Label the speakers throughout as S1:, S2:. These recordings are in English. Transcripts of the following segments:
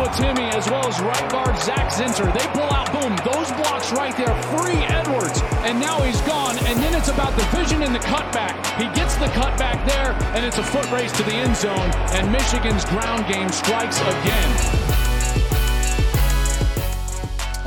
S1: Oluwatimi as well as right guard Zak Zinter. They pull out, boom, those blocks right there, free Edwards, and now he's gone. And then it's about the vision and the cutback. He gets the cutback there, and it's a foot race to the end zone, and Michigan's ground game strikes again.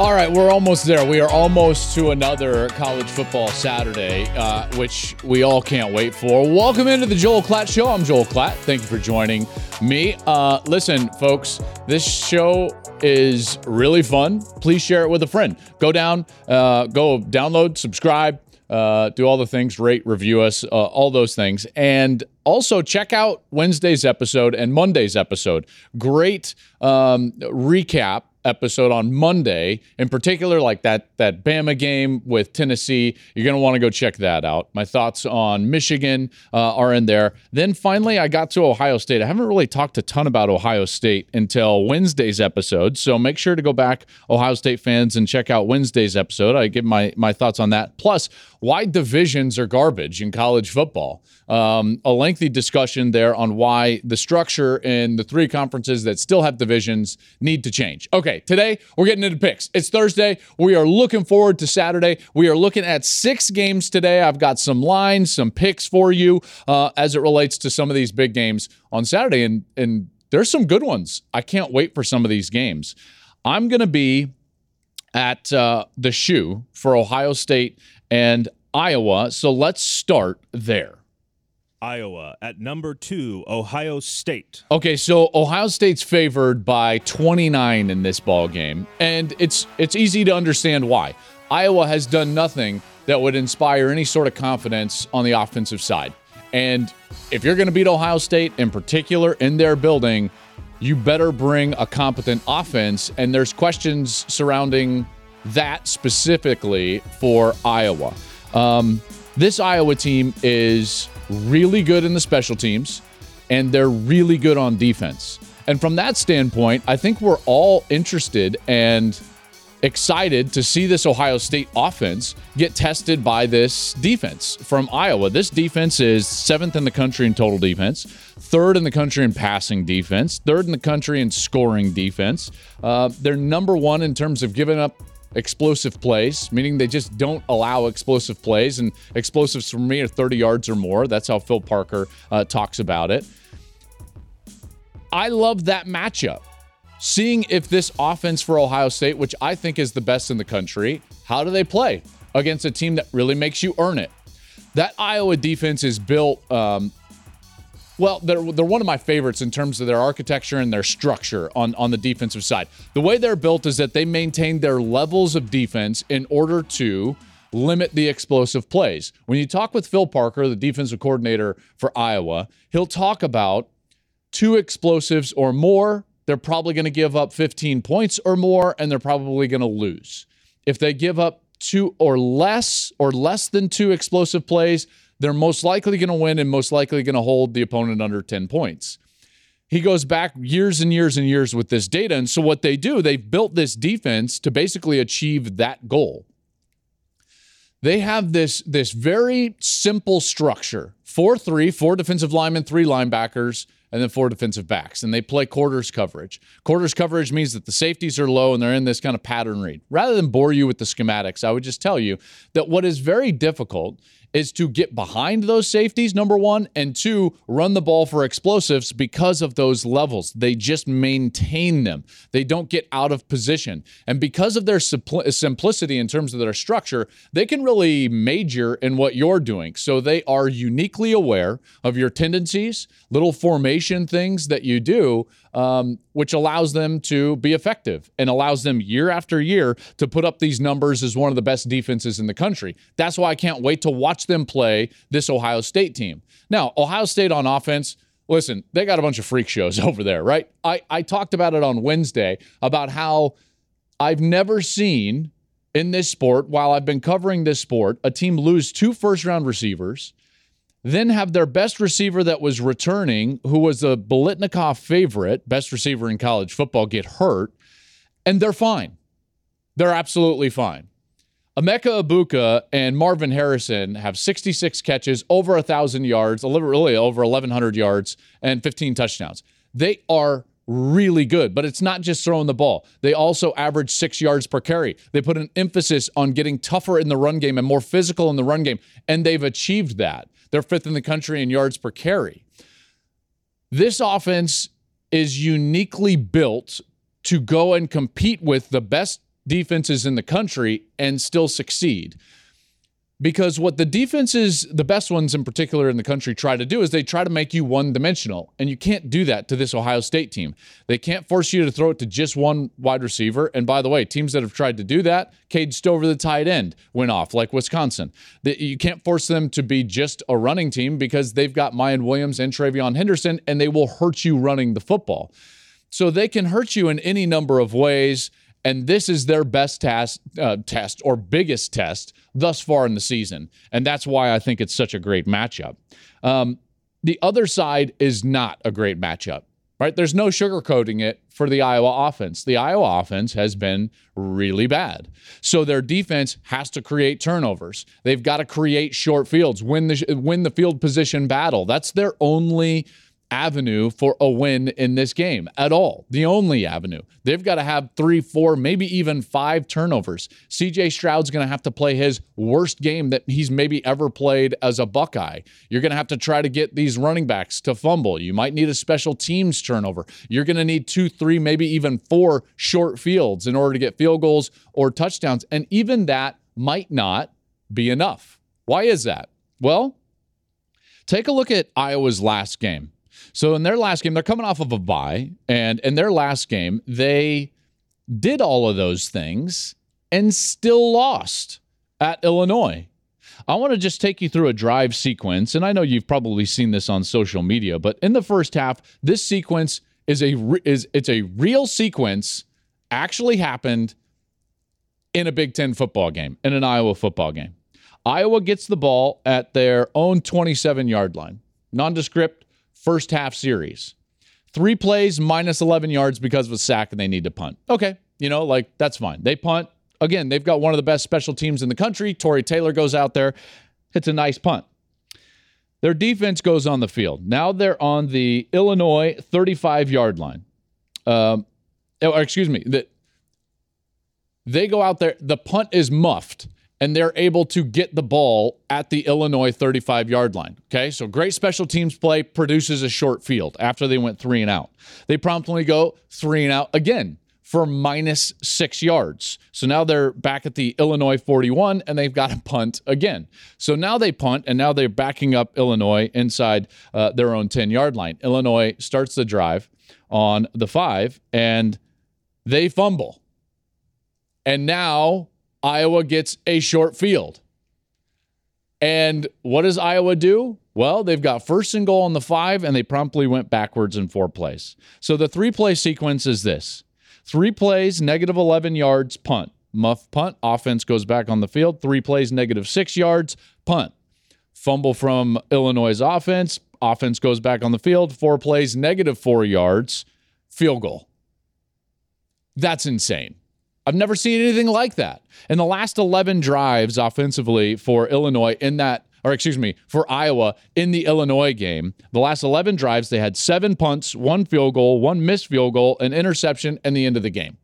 S2: All right, we're almost there. We are almost to another college football Saturday, uh, which we all can't wait for. Welcome into the Joel Klatt Show. I'm Joel Klatt. Thank you for joining me. Uh, listen, folks, this show is really fun. Please share it with a friend. Go down, uh, go download, subscribe, uh, do all the things, rate, review us, uh, all those things. And also check out Wednesday's episode and Monday's episode. Great um, recap episode on Monday, in particular, like that that Bama game with Tennessee. You're going to want to go check that out. My thoughts on Michigan uh, are in there. Then finally, I got to Ohio State. I haven't really talked a ton about Ohio State until Wednesday's episode, so make sure to go back, Ohio State fans, and check out Wednesday's episode. I give my my thoughts on that. Plus, why divisions are garbage in college football. Um, a lengthy discussion there on why the structure in the three conferences that still have divisions need to change. Okay, today we're getting into picks. It's Thursday. We are looking forward to Saturday. We are looking at six games today. I've got some lines, some picks for you uh, as it relates to some of these big games on Saturday, and and there's some good ones. I can't wait for some of these games. I'm going to be at uh, the shoe for Ohio State and Iowa. So let's start there.
S3: Iowa. At number two, Ohio State.
S2: Okay, so Ohio State's favored by 29 in this ball game, and it's it's easy to understand why. Iowa has done nothing that would inspire any sort of confidence on the offensive side. And if you're going to beat Ohio State in particular in their building, you better bring a competent offense. And there's questions surrounding that specifically for Iowa. Um, this Iowa team is really good in the special teams, and they're really good on defense. And from that standpoint, I think we're all interested and excited to see this Ohio State offense get tested by this defense from Iowa. This defense is seventh in the country in total defense, third in the country in passing defense, third in the country in scoring defense. Uh, they're number one in terms of giving up explosive plays, meaning they just don't allow explosive plays. And explosives for me are 30 yards or more. That's how Phil Parker uh, talks about it. I love that matchup. Seeing if this offense for Ohio State, which I think is the best in the country, how do they play against a team that really makes you earn it? That Iowa defense is built um, well, they're, they're one of my favorites in terms of their architecture and their structure on, on the defensive side. The way they're built is that they maintain their levels of defense in order to limit the explosive plays. When you talk with Phil Parker, the defensive coordinator for Iowa, he'll talk about two explosives or more. They're probably going to give up 15 points or more, and they're probably going to lose. If they give up two or less or less than two explosive plays, they're most likely going to win and most likely going to hold the opponent under 10 points. He goes back years and years and years with this data. And so, what they do, they've built this defense to basically achieve that goal. They have this, this very simple structure 4 3, four defensive linemen, three linebackers, and then four defensive backs. And they play quarters coverage. Quarters coverage means that the safeties are low and they're in this kind of pattern read. Rather than bore you with the schematics, I would just tell you that what is very difficult is to get behind those safeties, number one, and two, run the ball for explosives because of those levels. They just maintain them, they don't get out of position. And because of their simplicity in terms of their structure, they can really major in what you're doing. So they are uniquely aware of your tendencies, little formation things that you do um, which allows them to be effective and allows them year after year to put up these numbers as one of the best defenses in the country. That's why I can't wait to watch them play this Ohio State team. Now, Ohio State on offense, listen, they got a bunch of freak shows over there, right? I, I talked about it on Wednesday about how I've never seen in this sport, while I've been covering this sport, a team lose two first round receivers then have their best receiver that was returning, who was a Biletnikoff favorite, best receiver in college football, get hurt, and they're fine. They're absolutely fine. Emeka Egbuka and Marvin Harrison have 66 catches, over 1,000 yards, literally over 1,100 yards, and 15 touchdowns. They are really good, but it's not just throwing the ball. They also average six yards per carry. They put an emphasis on getting tougher in the run game and more physical in the run game, and they've achieved that. They're fifth in the country in yards per carry. This offense is uniquely built to go and compete with the best defenses in the country and still succeed because what the defenses, the best ones in particular in the country, try to do is they try to make you one dimensional. And you can't do that to this Ohio State team. They can't force you to throw it to just one wide receiver. And by the way, teams that have tried to do that, Cade Stover, the tight end, went off, like Wisconsin. You can't force them to be just a running team because they've got Miyan Williams and TreVeyon Henderson, and they will hurt you running the football. So they can hurt you in any number of ways. And this is their best task, uh, test or biggest test thus far in the season. And that's why I think it's such a great matchup. Um, the other side is not a great matchup, right? There's no sugarcoating it for the Iowa offense. The Iowa offense has been really bad. So their defense has to create turnovers. They've got to create short fields, win the win the field position battle. That's their only avenue for a win in this game at all. The only avenue. They've got to have three, four, maybe even five turnovers. CJ Stroud's going to have to play his worst game that he's maybe ever played as a Buckeye. You're going to have to try to get these running backs to fumble. You might need a special teams turnover. You're going to need two, three, maybe even four short fields in order to get field goals or touchdowns. And even that might not be enough. Why is that? Well, take a look at Iowa's last game. So in their last game, they're coming off of a bye, and in their last game, they did all of those things and still lost at Illinois. I want to just take you through a drive sequence, and I know you've probably seen this on social media, but in the first half, this sequence is a is it's a real sequence actually happened in a Big 10 football game, in an Iowa football game. Iowa gets the ball at their own 27 yard line. Nondescript first half series. Three plays, minus 11 yards because of a sack, and they need to punt. Okay, you know, like that's fine. They punt. Again, they've got one of the best special teams in the country. Tory Taylor goes out there, hits a nice punt. Their defense goes on the field. Now they're on the Illinois 35 yard line. Um, or excuse me, that they go out there. The punt is muffed and they're able to get the ball at the Illinois 35 yard line. Okay, so great special teams play produces a short field after they went three and out. They promptly go three and out again for minus six yards. So now they're back at the Illinois 41 and they've got to punt again. So now they punt and now they're backing up Illinois inside uh, their own 10 yard line. Illinois starts the drive on the five and they fumble. And now Iowa gets a short field. And what does Iowa do? Well, they've got first and goal on the five, and they promptly went backwards in four plays. So the three play sequence is this three plays, negative 11 yards, punt. Muff punt, offense goes back on the field. Three plays, negative six yards, punt. Fumble from Illinois' offense, offense goes back on the field. Four plays, negative four yards, field goal. That's insane. I've never seen anything like that. In the last 11 drives offensively for Illinois in that or excuse me, for Iowa in the Illinois game. The last 11 drives, they had seven punts, one field goal, one missed field goal, an interception, and the end of the game.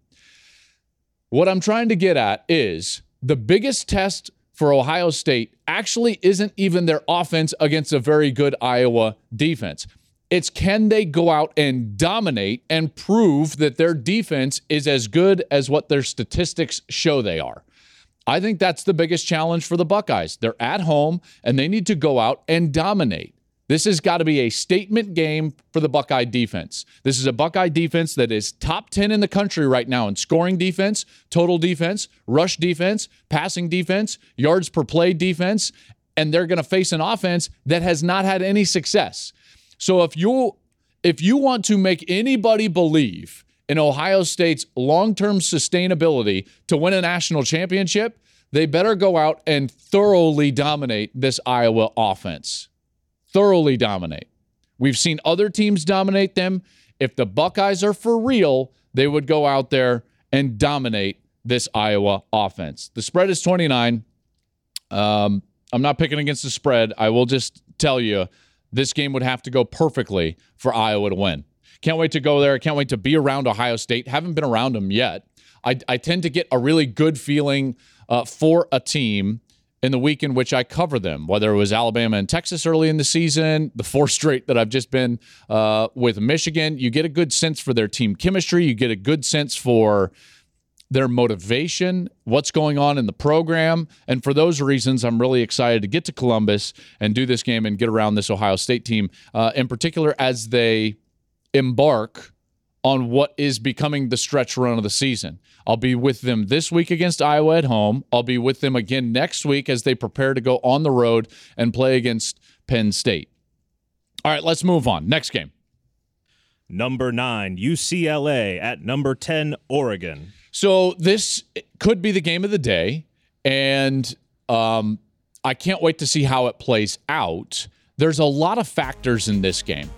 S2: What I'm trying to get at is the biggest test for Ohio State actually isn't even their offense against a very good Iowa defense. It's can they go out and dominate and prove that their defense is as good as what their statistics show they are? I think that's the biggest challenge for the Buckeyes. They're at home and they need to go out and dominate. This has got to be a statement game for the Buckeye defense. This is a Buckeye defense that is top 10 in the country right now in scoring defense, total defense, rush defense, passing defense, yards per play defense, and they're going to face an offense that has not had any success. So if you if you want to make anybody believe in Ohio State's long-term sustainability to win a national championship, they better go out and thoroughly dominate this Iowa offense. Thoroughly dominate. We've seen other teams dominate them. If the Buckeyes are for real, they would go out there and dominate this Iowa offense. The spread is 29. Um, I'm not picking against the spread. I will just tell you this game would have to go perfectly for Iowa to win. Can't wait to go there. Can't wait to be around Ohio State. Haven't been around them yet. I, I tend to get a really good feeling uh, for a team in the week in which I cover them, whether it was Alabama and Texas early in the season, the four straight that I've just been uh, with Michigan. You get a good sense for their team chemistry. You get a good sense for their motivation, what's going on in the program. And for those reasons, I'm really excited to get to Columbus and do this game and get around this Ohio State team, uh, in particular as they embark on what is becoming the stretch run of the season. I'll be with them this week against Iowa at home. I'll be with them again next week as they prepare to go on the road and play against Penn State. All right, let's move on. Next game.
S3: Number nine, UCLA at number 10, Oregon.
S2: So this could be the game of the day. And um, I can't wait to see how it plays out. There's a lot of factors in this game.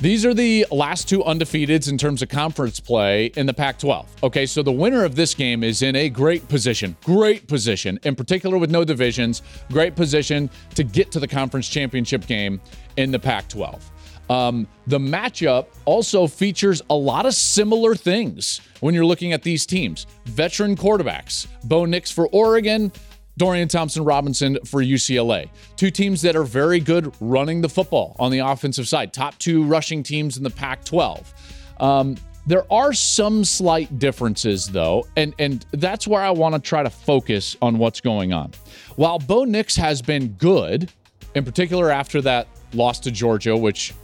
S2: These are the last two undefeateds in terms of conference play in the Pac 12. Okay, so the winner of this game is in a great position, great position, in particular with no divisions, great position to get to the conference championship game in the Pac 12. Um, the matchup also features a lot of similar things when you're looking at these teams. Veteran quarterbacks, Bo Nix for Oregon, Dorian Thompson Robinson for UCLA. Two teams that are very good running the football on the offensive side, top two rushing teams in the Pac 12. Um, there are some slight differences, though, and, and that's where I want to try to focus on what's going on. While Bo Nix has been good, in particular after that loss to Georgia, which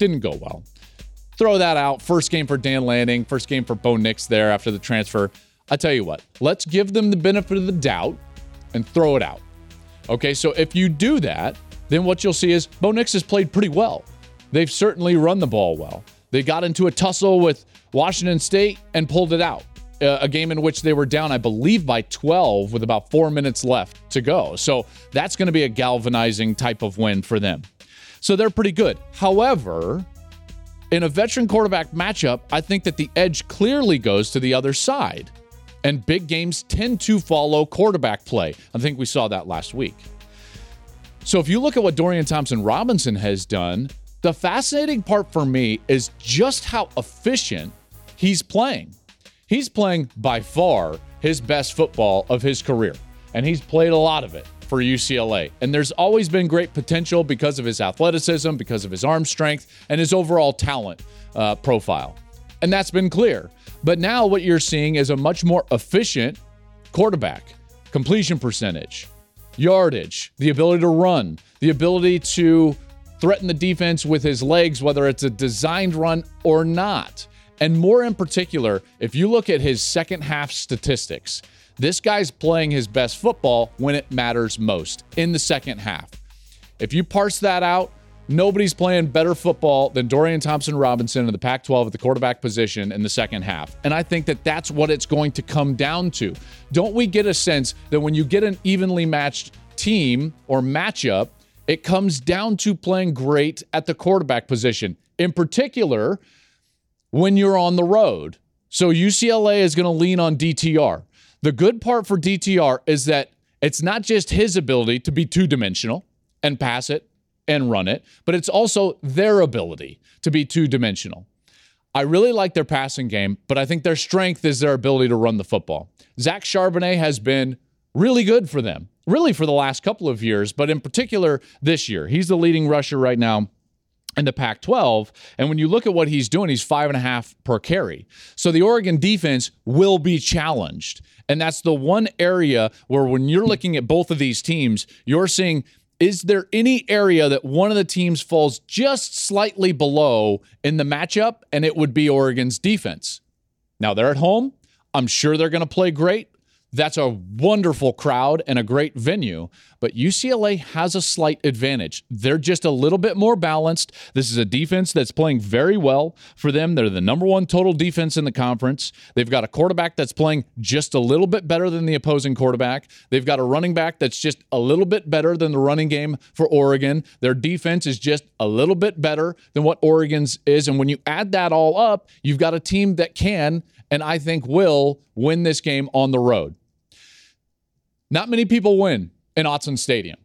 S2: didn't go well, throw that out. First game for Dan Lanning, first game for Bo Nix there after the transfer. I tell you what, let's give them the benefit of the doubt and throw it out. Okay, so if you do that, then what you'll see is Bo Nix has played pretty well. They've certainly run the ball well. They got into a tussle with Washington State and pulled it out. Uh, a game in which they were down, I believe, by 12 with about four minutes left to go. So that's going to be a galvanizing type of win for them. So they're pretty good. However, in a veteran quarterback matchup, I think that the edge clearly goes to the other side and big games tend to follow quarterback play. I think we saw that last week. So if you look at what Dorian Thompson Robinson has done, the fascinating part for me is just how efficient he's playing. He's playing by far his best football of his career, and he's played a lot of it for UCLA. And there's always been great potential because of his athleticism, because of his arm strength, and his overall talent uh, profile. And that's been clear. But now what you're seeing is a much more efficient quarterback, completion percentage, yardage, the ability to run, the ability to threaten the defense with his legs, whether it's a designed run or not. And more in particular, if you look at his second half statistics, this guy's playing his best football when it matters most in the second half. If you parse that out, Nobody's playing better football than Dorian Thompson Robinson in the Pac 12 at the quarterback position in the second half. And I think that that's what it's going to come down to. Don't we get a sense that when you get an evenly matched team or matchup, it comes down to playing great at the quarterback position, in particular when you're on the road. So UCLA is going to lean on DTR. The good part for DTR is that it's not just his ability to be two dimensional and pass it and run it, but it's also their ability to be two dimensional. I really like their passing game, but I think their strength is their ability to run the football. Zach Charbonnet has been really good for them, really for the last couple of years, but in particular this year. He's the leading rusher right now in the Pac 12. And when you look at what he's doing, he's five and a half per carry. So the Oregon defense will be challenged. And that's the one area where, when you're looking at both of these teams, you're seeing is there any area that one of the teams falls just slightly below in the matchup? And it would be Oregon's defense. Now they're at home. I'm sure they're going to play great. That's a wonderful crowd and a great venue, but UCLA has a slight advantage. They're just a little bit more balanced. This is a defense that's playing very well for them. They're the number one total defense in the conference. They've got a quarterback that's playing just a little bit better than the opposing quarterback. They've got a running back that's just a little bit better than the running game for Oregon. Their defense is just a little bit better than what Oregon's is. And when you add that all up, you've got a team that can and I think will win this game on the road. Not many people win in Autzen Stadium.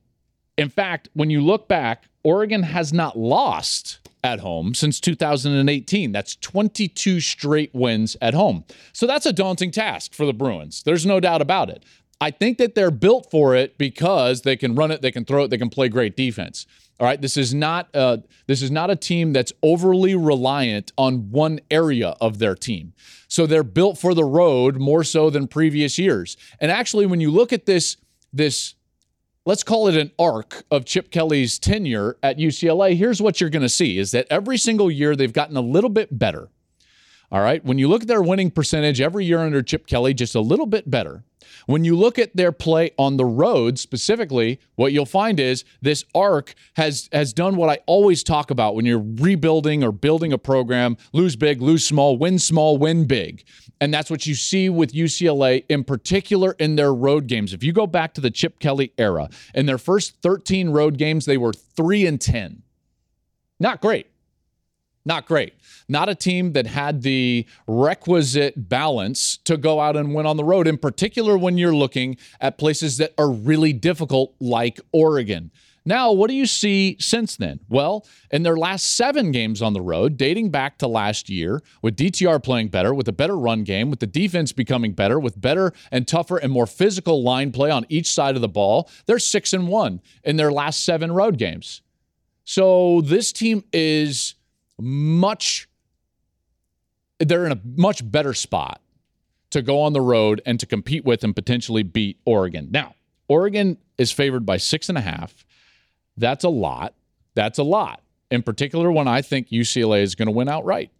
S2: In fact, when you look back, Oregon has not lost at home since 2018. That's 22 straight wins at home. So that's a daunting task for the Bruins. There's no doubt about it. I think that they're built for it because they can run it, they can throw it, they can play great defense. All right, this is not uh, this is not a team that's overly reliant on one area of their team. So they're built for the road more so than previous years. And actually, when you look at this this let's call it an arc of Chip Kelly's tenure at UCLA, here's what you're going to see is that every single year they've gotten a little bit better. All right. When you look at their winning percentage every year under Chip Kelly, just a little bit better. When you look at their play on the road specifically, what you'll find is this arc has has done what I always talk about when you're rebuilding or building a program, lose big, lose small, win small, win big. And that's what you see with UCLA in particular in their road games. If you go back to the Chip Kelly era, in their first 13 road games, they were 3 and 10. Not great. Not great. Not a team that had the requisite balance to go out and win on the road, in particular when you're looking at places that are really difficult, like Oregon. Now, what do you see since then? Well, in their last seven games on the road, dating back to last year, with DTR playing better, with a better run game, with the defense becoming better, with better and tougher and more physical line play on each side of the ball, they're six and one in their last seven road games. So this team is much they're in a much better spot to go on the road and to compete with and potentially beat Oregon. Now, Oregon is favored by six and a half. That's a lot. That's a lot. In particular, when I think UCLA is going to win outright.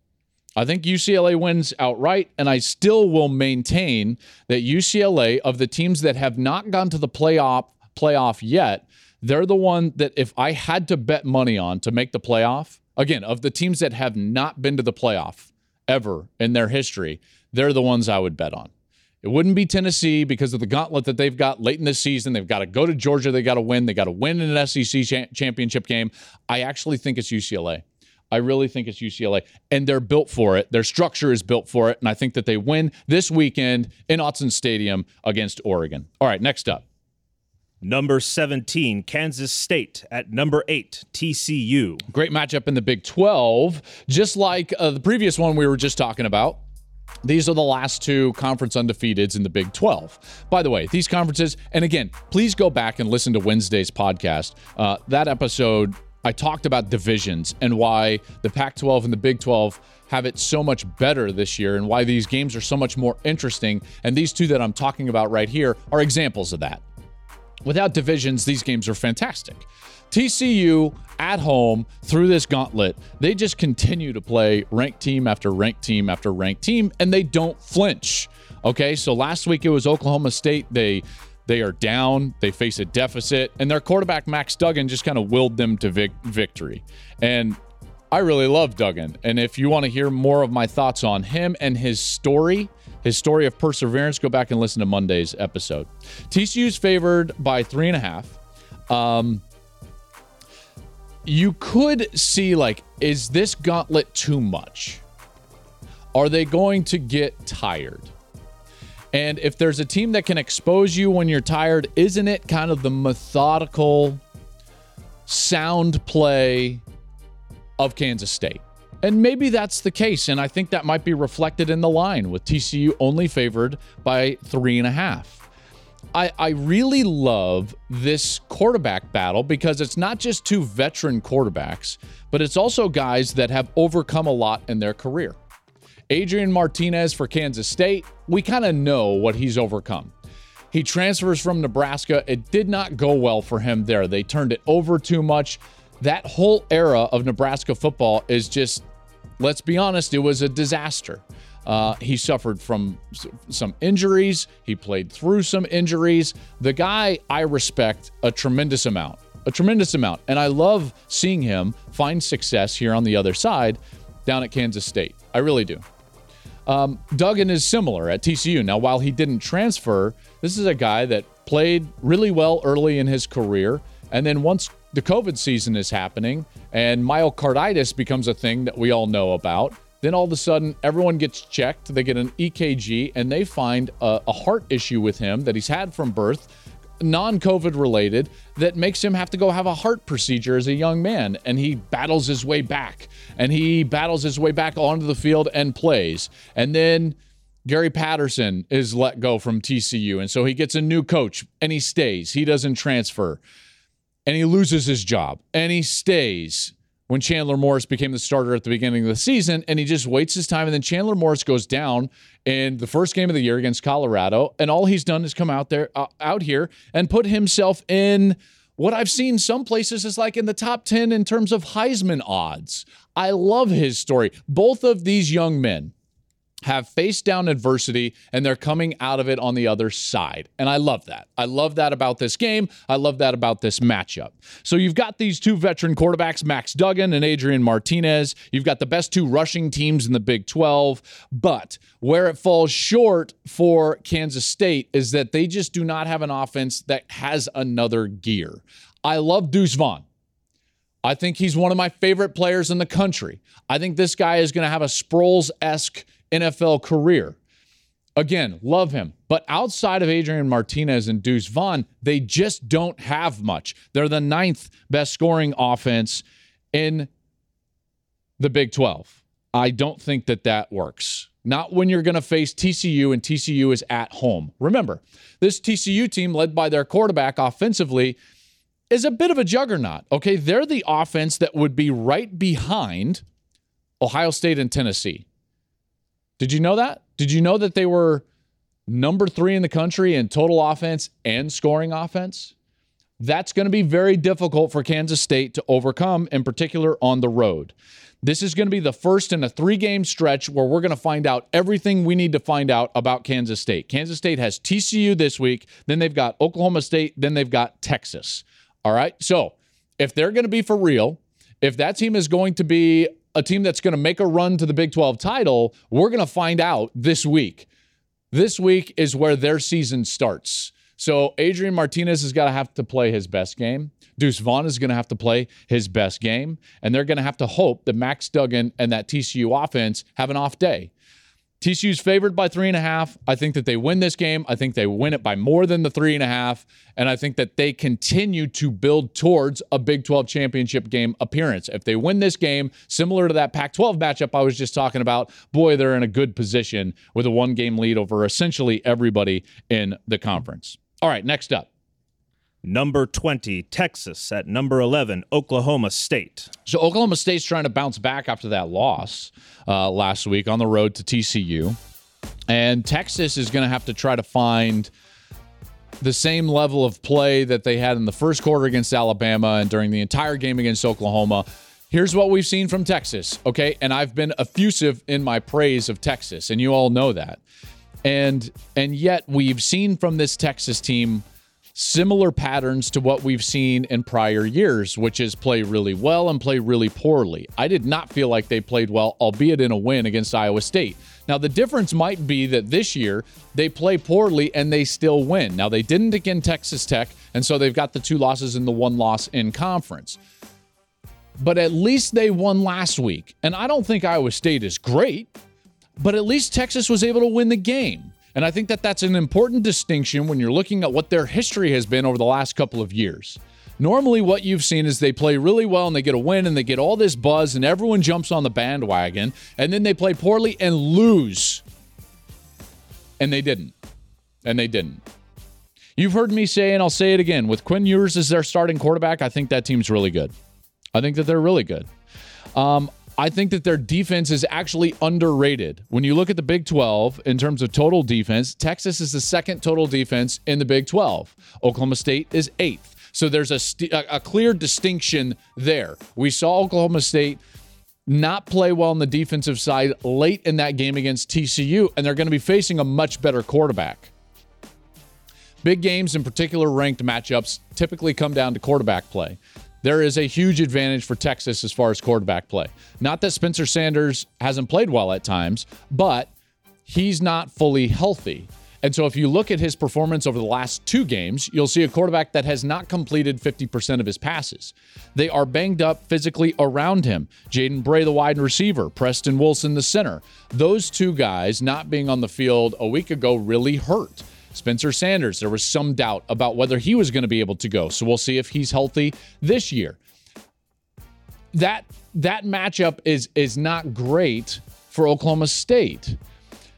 S2: I think UCLA wins outright, and I still will maintain that UCLA, of the teams that have not gone to the playoff playoff yet, they're the one that if I had to bet money on to make the playoff, again, of the teams that have not been to the playoff ever in their history, they're the ones I would bet on. It wouldn't be Tennessee because of the gauntlet that they've got late in the season. They've got to go to Georgia. They got to win. They got to win in an SEC cha- championship game. I actually think it's UCLA. I really think it's UCLA. And they're built for it. Their structure is built for it. And I think that they win this weekend in Autzen Stadium against Oregon. All right, next up.
S3: Number 17, Kansas State at number 8, TCU.
S2: Great matchup in the Big 12. Just like uh, the previous one we were just talking about, these are the last two conference undefeateds in the Big 12. By the way, these conferences, and again, please go back and listen to Wednesday's podcast. Uh, that episode, I talked about divisions and why the Pac 12 and the Big 12 have it so much better this year and why these games are so much more interesting. And these two that I'm talking about right here are examples of that. Without divisions, these games are fantastic. TCU at home through this gauntlet, they just continue to play ranked team after ranked team after ranked team, and they don't flinch. Okay, so last week it was Oklahoma State. They they are down, they face a deficit, and their quarterback Max Duggan just kind of willed them to vic- victory. And I really love Duggan. And if you want to hear more of my thoughts on him and his story, his story of perseverance, go back and listen to Monday's episode. TCU's favored by three and a half. Um, you could see, like, is this gauntlet too much? Are they going to get tired? And if there's a team that can expose you when you're tired, isn't it kind of the methodical, sound play of Kansas State? And maybe that's the case. And I think that might be reflected in the line with TCU only favored by three and a half. I, I really love this quarterback battle because it's not just two veteran quarterbacks, but it's also guys that have overcome a lot in their career. Adrian Martinez for Kansas State, we kind of know what he's overcome. He transfers from Nebraska. It did not go well for him there. They turned it over too much. That whole era of Nebraska football is just let's be honest, it was a disaster. Uh, he suffered from some injuries. He played through some injuries. The guy I respect a tremendous amount, a tremendous amount. And I love seeing him find success here on the other side down at Kansas State. I really do. Um, Duggan is similar at TCU. Now, while he didn't transfer, this is a guy that played really well early in his career. And then once the COVID season is happening and myocarditis becomes a thing that we all know about. Then all of a sudden, everyone gets checked. They get an EKG and they find a, a heart issue with him that he's had from birth, non COVID related that makes him have to go have a heart procedure as a young man. And he battles his way back and he battles his way back onto the field and plays. And then Gary Patterson is let go from TCU. And so he gets a new coach and he stays. He doesn't transfer and he loses his job and he stays when Chandler Morris became the starter at the beginning of the season, and he just waits his time. And then Chandler Morris goes down in the first game of the year against Colorado, and all he's done is come out there, uh, out here, and put himself in what I've seen some places is like in the top 10 in terms of Heisman odds. I love his story. Both of these young men have faced down adversity and they're coming out of it on the other side. And I love that. I love that about this game. I love that about this matchup. So you've got these two veteran quarterbacks, Max Duggan and Adrian Martinez. You've got the best two rushing teams in the Big 12. But where it falls short for Kansas State is that they just do not have an offense that has another gear. I love Deuce Vaughn. I think he's one of my favorite players in the country. I think this guy is going to have a Sproles esque NFL career. Again, love him. But outside of Adrian Martinez and Deuce Vaughn, they just don't have much. They're the ninth best scoring offense in the Big 12. I don't think that that works. Not when you're going to face TCU and TCU is at home. Remember, this TCU team, led by their quarterback offensively, is a bit of a juggernaut. Okay. They're the offense that would be right behind Ohio State and Tennessee. Did you know that? Did you know that they were number three in the country in total offense and scoring offense? That's going to be very difficult for Kansas State to overcome, in particular on the road. This is going to be the first in a three game stretch where we're going to find out everything we need to find out about Kansas State. Kansas State has TCU this week, then they've got Oklahoma State, then they've got Texas. All right. So if they're going to be for real, if that team is going to be a team that's going to make a run to the Big 12 title, we're going to find out this week. This week is where their season starts. So Adrian Martinez has got to have to play his best game. Deuce Vaughn is going to have to play his best game. And they're going to have to hope that Max Duggan and that TCU offense have an off day. TCU's favored by three and a half. I think that they win this game. I think they win it by more than the three and a half. And I think that they continue to build towards a Big 12 championship game appearance. If they win this game, similar to that Pac 12 matchup I was just talking about, boy, they're in a good position with a one game lead over essentially everybody in the conference. All right, next up.
S3: Number 20, Texas. At number 11, Oklahoma State.
S2: So Oklahoma State's trying to bounce back after that loss uh, last week on the road to TCU. And Texas is going to have to try to find the same level of play that they had in the first quarter against Alabama and during the entire game against Oklahoma. Here's what we've seen from Texas, okay? And I've been effusive in my praise of Texas, and you all know that. And and yet we've seen from this Texas team similar patterns to what we've seen in prior years, which is play really well and play really poorly. I did not feel like they played well, albeit in a win against Iowa State. Now, the difference might be that this year they play poorly and they still win. Now, they didn't against Texas Tech, and so they've got the two losses and the one loss in conference. But at least they won last week. And I don't think Iowa State is great, but at least Texas was able to win the game. And I think that that's an important distinction when you're looking at what their history has been over the last couple of years. Normally, what you've seen is they play really well and they get a win and they get all this buzz and everyone jumps on the bandwagon, and then they play poorly and lose. And they didn't. And they didn't. You've heard me say, and I'll say it again with Quinn Ewers as their starting quarterback, I think that team's really good. I think that they're really good. Um, I think that their defense is actually underrated. When you look at the Big 12 in terms of total defense, Texas is the second total defense in the Big 12. Oklahoma State is eighth. So there's a, st- a clear distinction there. We saw Oklahoma State not play well on the defensive side late in that game against TCU, and they're going to be facing a much better quarterback. Big games, in particular ranked matchups, typically come down to quarterback play there is a huge advantage for Texas as far as quarterback play. Not that Spencer Sanders hasn't played well at times, but he's not fully healthy. And so if you look at his performance over the last two games, you'll see a quarterback that has not completed 50% of his passes. They are banged up physically around him. Jaden Bray, the wide receiver, Preston Wilson, the center. Those two guys not being on the field a week ago really hurt. Spencer Sanders, there was some doubt about whether he was going to be able to go. So we'll see if he's healthy this year. That that matchup is is not great for Oklahoma State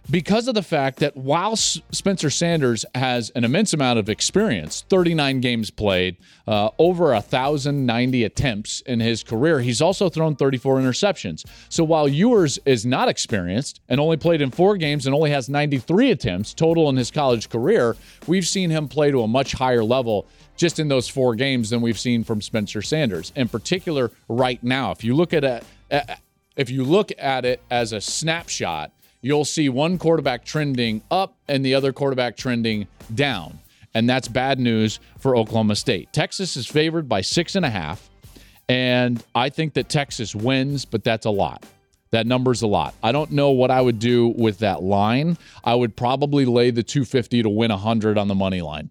S2: because of the fact that while Spencer Sanders has an immense amount of experience 39 games played, uh, over 1,090 attempts in his career, he's also thrown 34 interceptions. So while Ewers is not experienced and only played in four games and only has 93 attempts total in his college career, we've seen him play to a much higher level just in those four games than we've seen from Spencer Sanders. In particular, right now, if you look at it, if you look at it as a snapshot, you'll see one quarterback trending up and the other quarterback trending down. And that's bad news for Oklahoma State. Texas is favored by six and a half. And I think that Texas wins, but that's a lot. That number's a lot. I don't know what I would do with that line. I would probably lay the 250 to win 100 on the money line.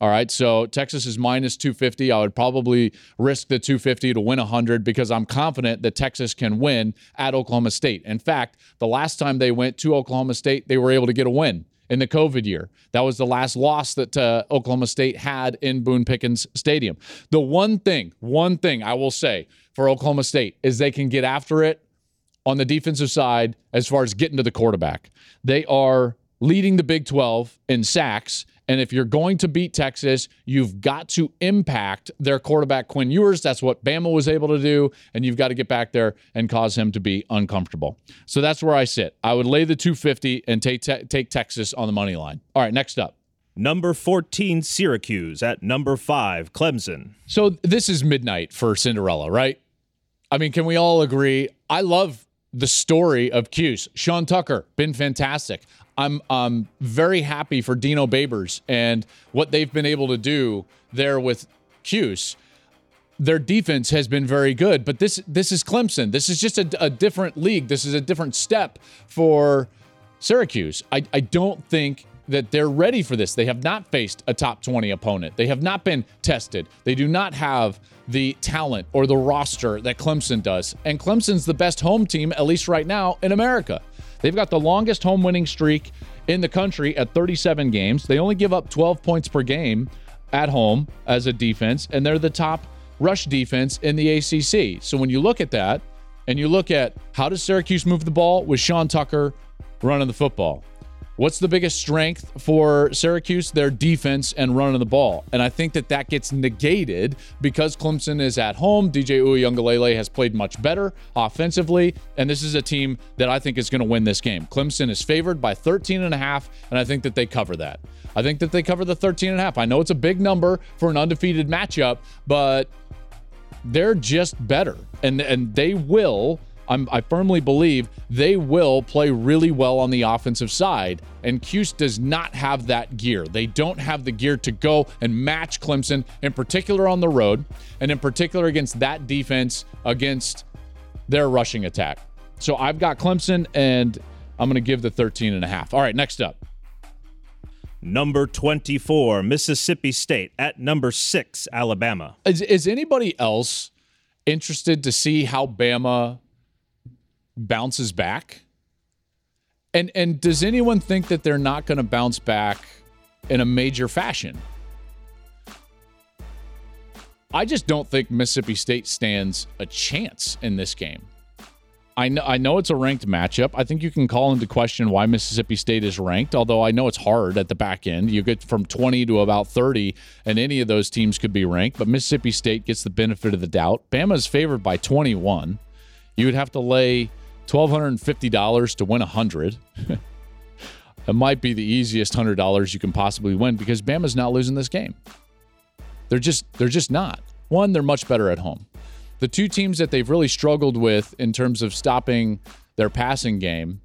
S2: All right. So Texas is minus 250. I would probably risk the 250 to win 100 because I'm confident that Texas can win at Oklahoma State. In fact, the last time they went to Oklahoma State, they were able to get a win in the COVID year. That was the last loss that uh, Oklahoma State had in Boone Pickens Stadium. The one thing, one thing I will say for Oklahoma State is they can get after it on the defensive side as far as getting to the quarterback. They are leading the Big 12 in sacks and if you're going to beat Texas, you've got to impact their quarterback, Quinn Ewers. That's what Bama was able to do. And you've got to get back there and cause him to be uncomfortable. So that's where I sit. I would lay the 250 and take, te- take Texas on the money line. All right, next up.
S3: Number 14, Syracuse. At number five, Clemson.
S2: So this is midnight for Cinderella, right? I mean, can we all agree? I love the story of Cuse. Sean Tucker, been fantastic. I'm very happy for Dino Babers and what they've been able to do there with Cuse. Their defense has been very good, but this this is Clemson. This is just a, a different league. This is a different step for Syracuse. I, I don't think that they're ready for this. They have not faced a top 20 opponent. They have not been tested. They do not have the talent or the roster that Clemson does. And Clemson's the best home team, at least right now, in America. They've got the longest home winning streak in the country at 37 games. They only give up 12 points per game at home as a defense, and they're the top rush defense in the ACC. So when you look at that, and you look at how does Syracuse move the ball with Sean Tucker running the football? What's the biggest strength for Syracuse? Their defense and running the ball. And I think that that gets negated because Clemson is at home. DJ Uiagalelei has played much better offensively. And this is a team that I think is going to win this game. Clemson is favored by 13 and a half, and I think that they cover that. I think that they cover the 13 and a half. I know it's a big number for an undefeated matchup, but they're just better. And and they will I'm, i firmly believe they will play really well on the offensive side. And Cuse does not have that gear. They don't have the gear to go and match Clemson, in particular on the road, and in particular against that defense, against their rushing attack. So I've got Clemson, and I'm going to give the 13 and a half. All right, next up.
S3: Number 24, Mississippi State. At number six, Alabama.
S2: Is, is anybody else interested to see how Bama bounces back? And and does anyone think that they're not going to bounce back in a major fashion? I just don't think Mississippi State stands a chance in this game. I know I know it's a ranked matchup. I think you can call into question why Mississippi State is ranked, although I know it's hard at the back end. You get from 20 to about 30, and any of those teams could be ranked, but Mississippi State gets the benefit of the doubt. Bama is favored by 21. You would have to lay $1,250 to win 100 It might be the easiest $100 you can possibly win because Bama's not losing this game. They're just they're just not. One, they're much better at home. The two teams that they've really struggled with in terms of stopping their passing game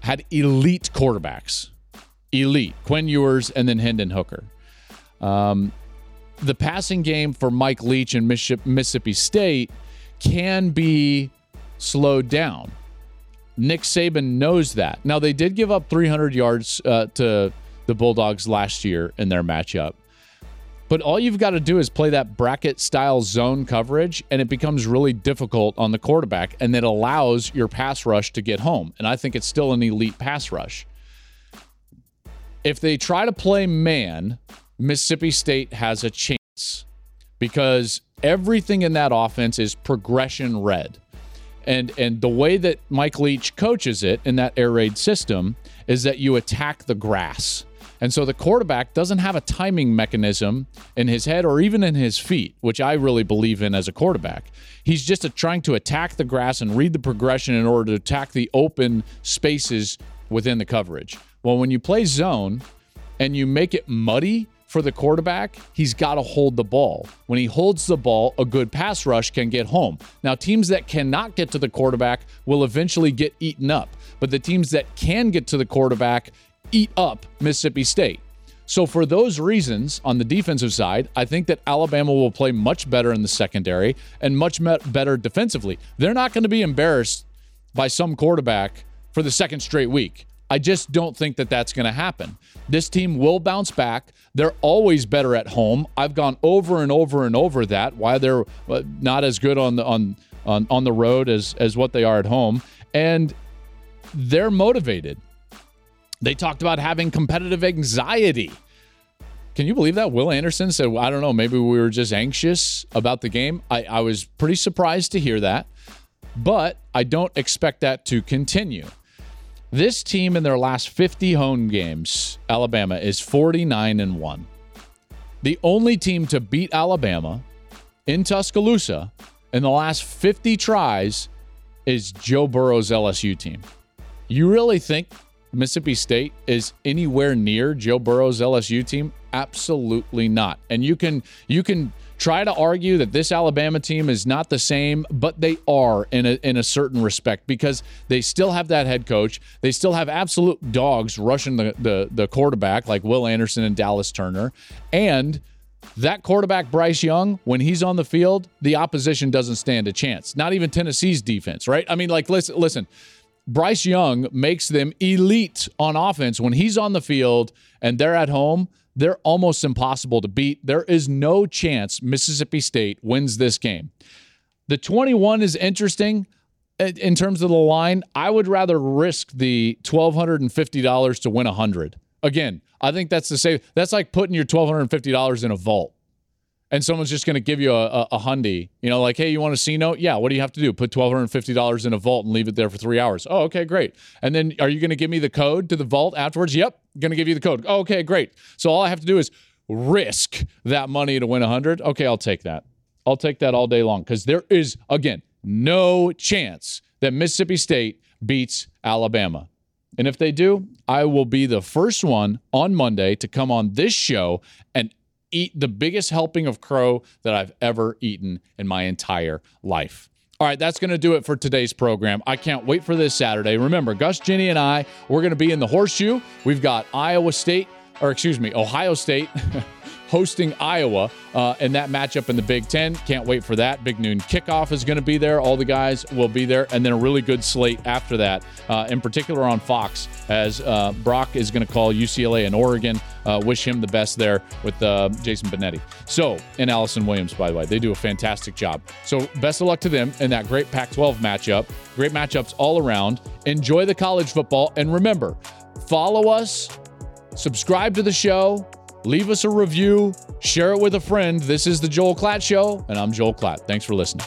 S2: had elite quarterbacks. Elite. Quinn Ewers and then Hendon Hooker. Um, the passing game for Mike Leach and Mississippi State can be slowed down. Nick Saban knows that. Now, they did give up 300 yards uh, to the Bulldogs last year in their matchup. But all you've got to do is play that bracket style zone coverage, and it becomes really difficult on the quarterback, and it allows your pass rush to get home. And I think it's still an elite pass rush. if they try to play man, Mississippi State has a chance because everything in that offense is progression red. And and the way that Mike Leach coaches it in that air raid system is that you attack the grass. And so the quarterback doesn't have a timing mechanism in his head or even in his feet, which I really believe in as a quarterback. He's just a, trying to attack the grass and read the progression in order to attack the open spaces within the coverage. Well, when you play zone and you make it muddy for the quarterback, he's got to hold the ball. When he holds the ball, a good pass rush can get home. Now, teams that cannot get to the quarterback will eventually get eaten up, but the teams that can get to the quarterback eat up Mississippi State. So, for those reasons, on the defensive side, I think that Alabama will play much better in the secondary and much better defensively. They're not going to be embarrassed by some quarterback for the second straight week. I just don't think that that's going to happen. This team will bounce back. They're always better at home. I've gone over and over and over that why they're uh, not as good on the on on on the road as as what they are at home, and they're motivated. They talked about having competitive anxiety. Can you believe that? Will Anderson said, well, I don't know, maybe we were just anxious about the game. I, I was pretty surprised to hear that, but I don't expect that to continue. This team in their last 50 home games, Alabama, is 49 and 1. The only team to beat Alabama in Tuscaloosa in the last 50 tries is Joe Burrow's LSU team. You really think Mississippi State is anywhere near Joe Burrow's LSU team? Absolutely not. And you can you can try to argue that this Alabama team is not the same, but they are in a, in a certain respect because they still have that head coach. They still have absolute dogs rushing the, the, the quarterback like Will Anderson and Dallas Turner. And that quarterback, Bryce Young, when he's on the field, the opposition doesn't stand a chance. Not even Tennessee's defense, right? I mean, like, listen, listen. Bryce Young makes them elite on offense when he's on the field and they're at home they're almost impossible to beat. There is no chance Mississippi State wins this game. The 21 is interesting eh, in terms of the line. I would rather risk the $1,250 to win 100. Again, I think that's the same. That's like putting your $1,250 in a vault and someone's just going to give you a, a, a you know, like, hey, you want a C note? Yeah. What do you have to do? Put $1,250 in a vault and leave it there for three hours. Oh, okay, great. And then are you going to give me the code to the vault afterwards? Yep. Going to give you the code. Oh, okay, great. So all I have to do is risk that money to win 100. Okay, I'll take that. I'll take that all day long because there is, again, no chance that Mississippi State beats Alabama. And if they do, I will be the first one on Monday to come on this show and eat the biggest helping of crow that I've ever eaten in my entire life. All right, that's going to do it for today's program. I can't wait for this Saturday. Remember, Gus, Jenny, and I, we're going to be in the horseshoe. We've got Iowa State, or excuse me, Ohio State. hosting Iowa uh, in that matchup in the Big Ten. Can't wait for that. Big noon kickoff is going to be there. All the guys will be there. And then a really good slate after that, uh, in particular on Fox, as uh, Brock is going to call UCLA and Oregon. Uh, wish him the best there with uh, Jason Benetti. So, and Allison Williams, by the way. They do a fantastic job. So, best of luck to them in that great Pac 12 matchup. Great matchups all around. Enjoy the college football. And remember, follow us, subscribe to the show leave us a review, share it with a friend. This is the Joel Klatt Show, and I'm Joel Klatt. Thanks for listening.